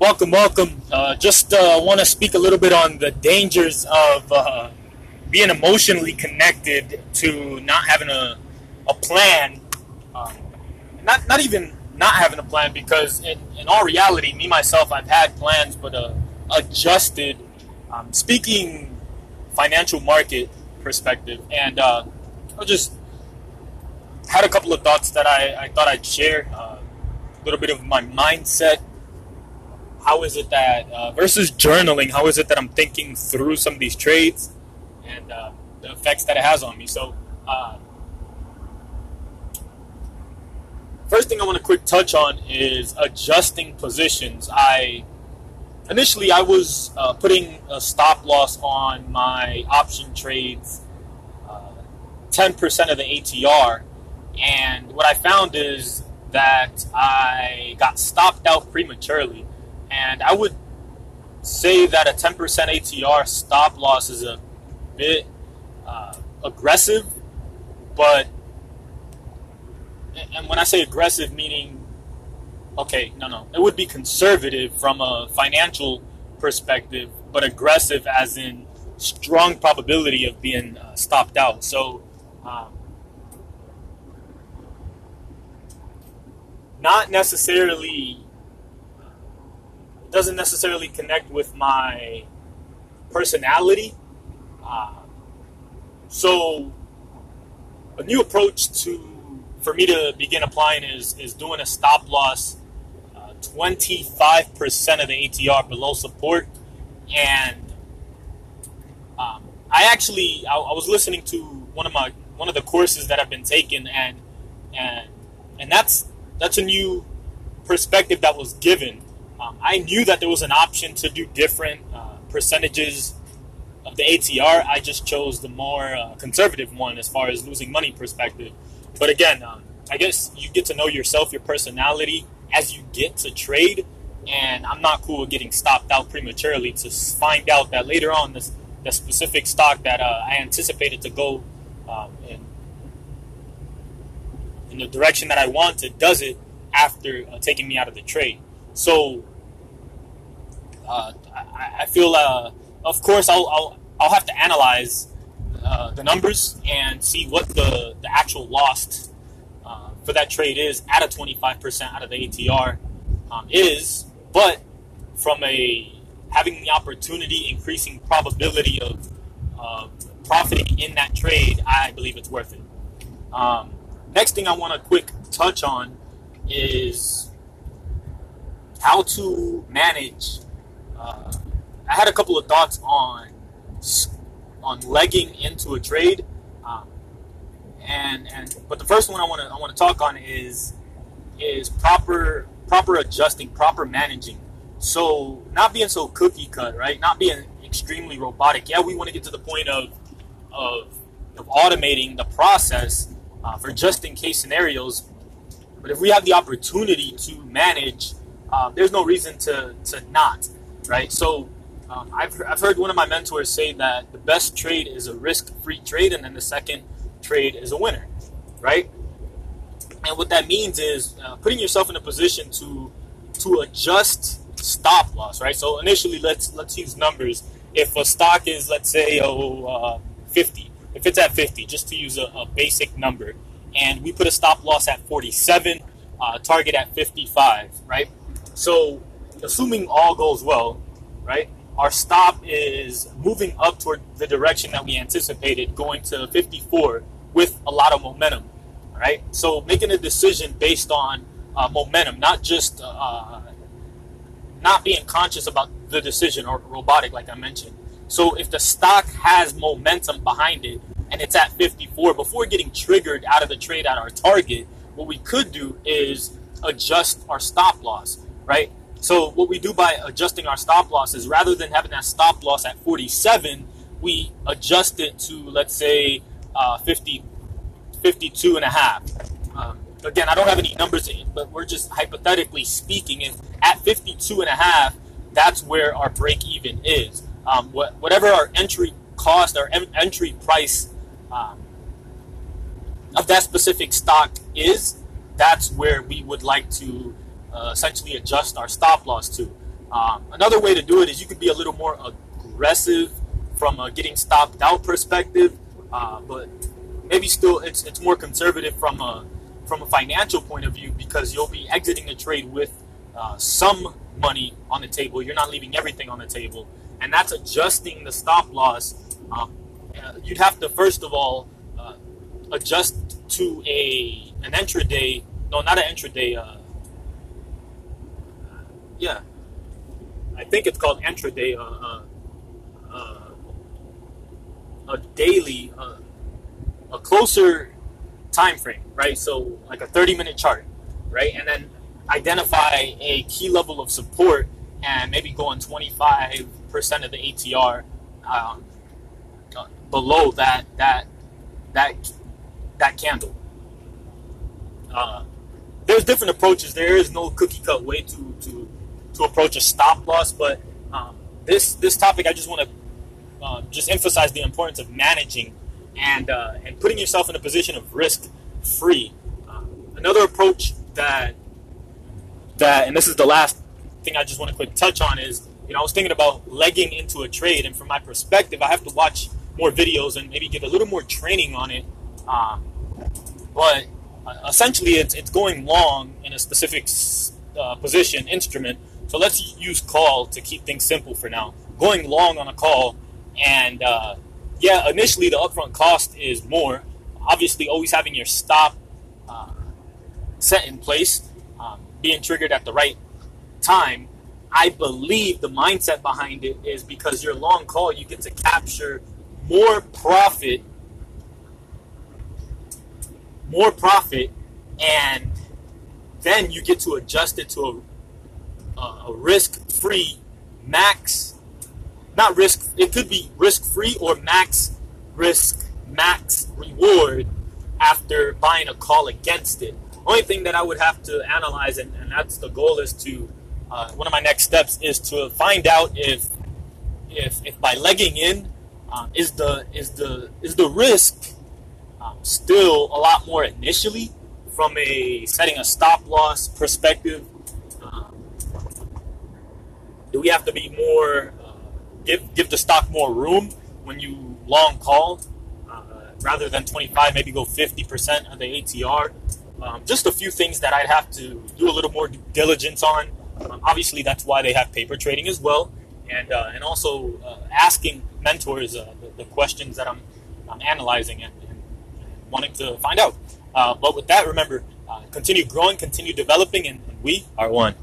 Welcome, welcome. Uh, just uh, want to speak a little bit on the dangers of uh, being emotionally connected to not having a, a plan. Um, not not even not having a plan because in, in all reality, me myself, I've had plans, but uh, adjusted. Um, speaking financial market perspective, and uh, I just had a couple of thoughts that I, I thought I'd share. Uh, a little bit of my mindset how is it that uh, versus journaling how is it that i'm thinking through some of these trades and uh, the effects that it has on me? So uh, first thing i want to quick touch on is adjusting positions. I initially i was uh, putting a stop loss on my option trades 10% uh, of the atr and what i found is that i got stopped out prematurely and I would say that a 10% ATR stop loss is a bit uh, aggressive, but and when I say aggressive, meaning okay, no, no, it would be conservative from a financial perspective, but aggressive as in strong probability of being uh, stopped out. So. Um, not necessarily doesn't necessarily connect with my personality. Uh, so, a new approach to for me to begin applying is is doing a stop loss uh, 25% of the ATR below support. And um, I actually I, I was listening to one of my one of the courses that I've been taking, and and and that's that's a new perspective that was given um, I knew that there was an option to do different uh, percentages of the ATR. I just chose the more uh, conservative one as far as losing money perspective. But again, um, I guess you get to know yourself, your personality as you get to trade. And I'm not cool with getting stopped out prematurely to find out that later on this the specific stock that uh, I anticipated to go um, in in the direction that I wanted does it after uh, taking me out of the trade. So I, I, feel, uh, of course, I'll, I'll, I'll have to analyze uh, the numbers and see what the, the actual lost uh, for that trade is at a 25% out of the ATR um, is. But from a having the opportunity, increasing probability of profiting in that trade, I believe it's worth it. Um, next thing I want to quick touch on is how to manage uh, I had a couple of thoughts on on legging into a trade, um, and and but the first one I want to I want to talk on is is proper proper adjusting, proper managing. So not being so cookie cut, right? Not being extremely robotic. Yeah, we want to get to the point of of, of automating the process uh, for just in case scenarios. But if we have the opportunity to manage, uh, there's no reason to to not right? So um, I've, I've heard one of my mentors say that the best trade is a risk-free trade, and then the second trade is a winner, right? And what that means is uh, putting yourself in a position to to adjust stop loss, right? So initially, let's let's use numbers. If a stock is, let's say, oh, uh, 50, if it's at 50, just to use a, a, basic number, and we put a stop loss at 47, uh, target at 55, right? So assuming all goes well, right? Our stop is moving up toward the direction that we anticipated, going to 54 with a lot of momentum, right? So making a decision based on uh, momentum, not just uh, not being conscious about the decision or robotic, like I mentioned. So if the stock has momentum behind it and it's at 54, before getting triggered out of the trade at our target, what we could do is adjust our stop loss, right? So what we do by adjusting our stop loss is rather than having that stop loss at 47, we adjust it to let's say uh, 50, 52 and a half. Um, again, I don't have any numbers, in, but we're just hypothetically speaking. If at 52 and a half, that's where our break even is. Um, what, whatever our entry cost, our en- entry price um, of that specific stock is, that's where we would like to uh, essentially adjust our stop loss to. Um, another way to do it is you could be a little more aggressive from a getting stopped out perspective, uh, but maybe still it's it's more conservative from a from a financial point of view because you'll be exiting the trade with uh, some money on the table. You're not leaving everything on the table, and that's adjusting the stop loss. Um, uh, you'd have to first of all uh, adjust to a an intraday. No, not an intraday. Uh, yeah, I think it's called intraday. Uh, uh, a daily, a closer time frame, right? So like a 30 minute chart, right? And then identify a key level of support and maybe go on 25% of the ATR um, below that that that that candle. Uh, there's different approaches. There is no cookie cut way to to to approach a stop loss, but um, this this topic I just want to uh, just emphasize the importance of managing and uh, and putting yourself in a position of risk free. Uh, another approach that that and this is the last thing I just want to quick touch on is you know I was thinking about legging into a trade, and from my perspective, I have to watch more videos and maybe get a little more training on it. Um, but uh, essentially, it's, it's going long in a specific uh, position instrument. So let's use call to keep things simple for now. Going long on a call, and uh, yeah, initially the upfront cost is more. Obviously, always having your stop uh, set in place, um, being triggered at the right time. I believe the mindset behind it is because your long call, you get to capture more profit, more profit, and then you get to adjust it to a, risk-free max. Not risk. It could be risk-free or max risk, max reward after buying a call against it. Only thing that I would have to analyze, and, and that's the goal, is to uh, one of my next steps is to find out if if if by legging in um, is the is the is the risk um, still a lot more initially from a setting a stop loss perspective? We have to be more uh, give give the stock more room when you long call uh, rather than 25? Maybe go 50% of the ATR. Um, just a few things that I'd have to do a little more diligence on. Um, obviously, that's why they have paper trading as well and uh, and also uh, asking mentors uh, the, the, questions that I'm, I'm analyzing and, and, wanting to find out. Uh, but with that, remember, continue growing, continue developing, and we are one.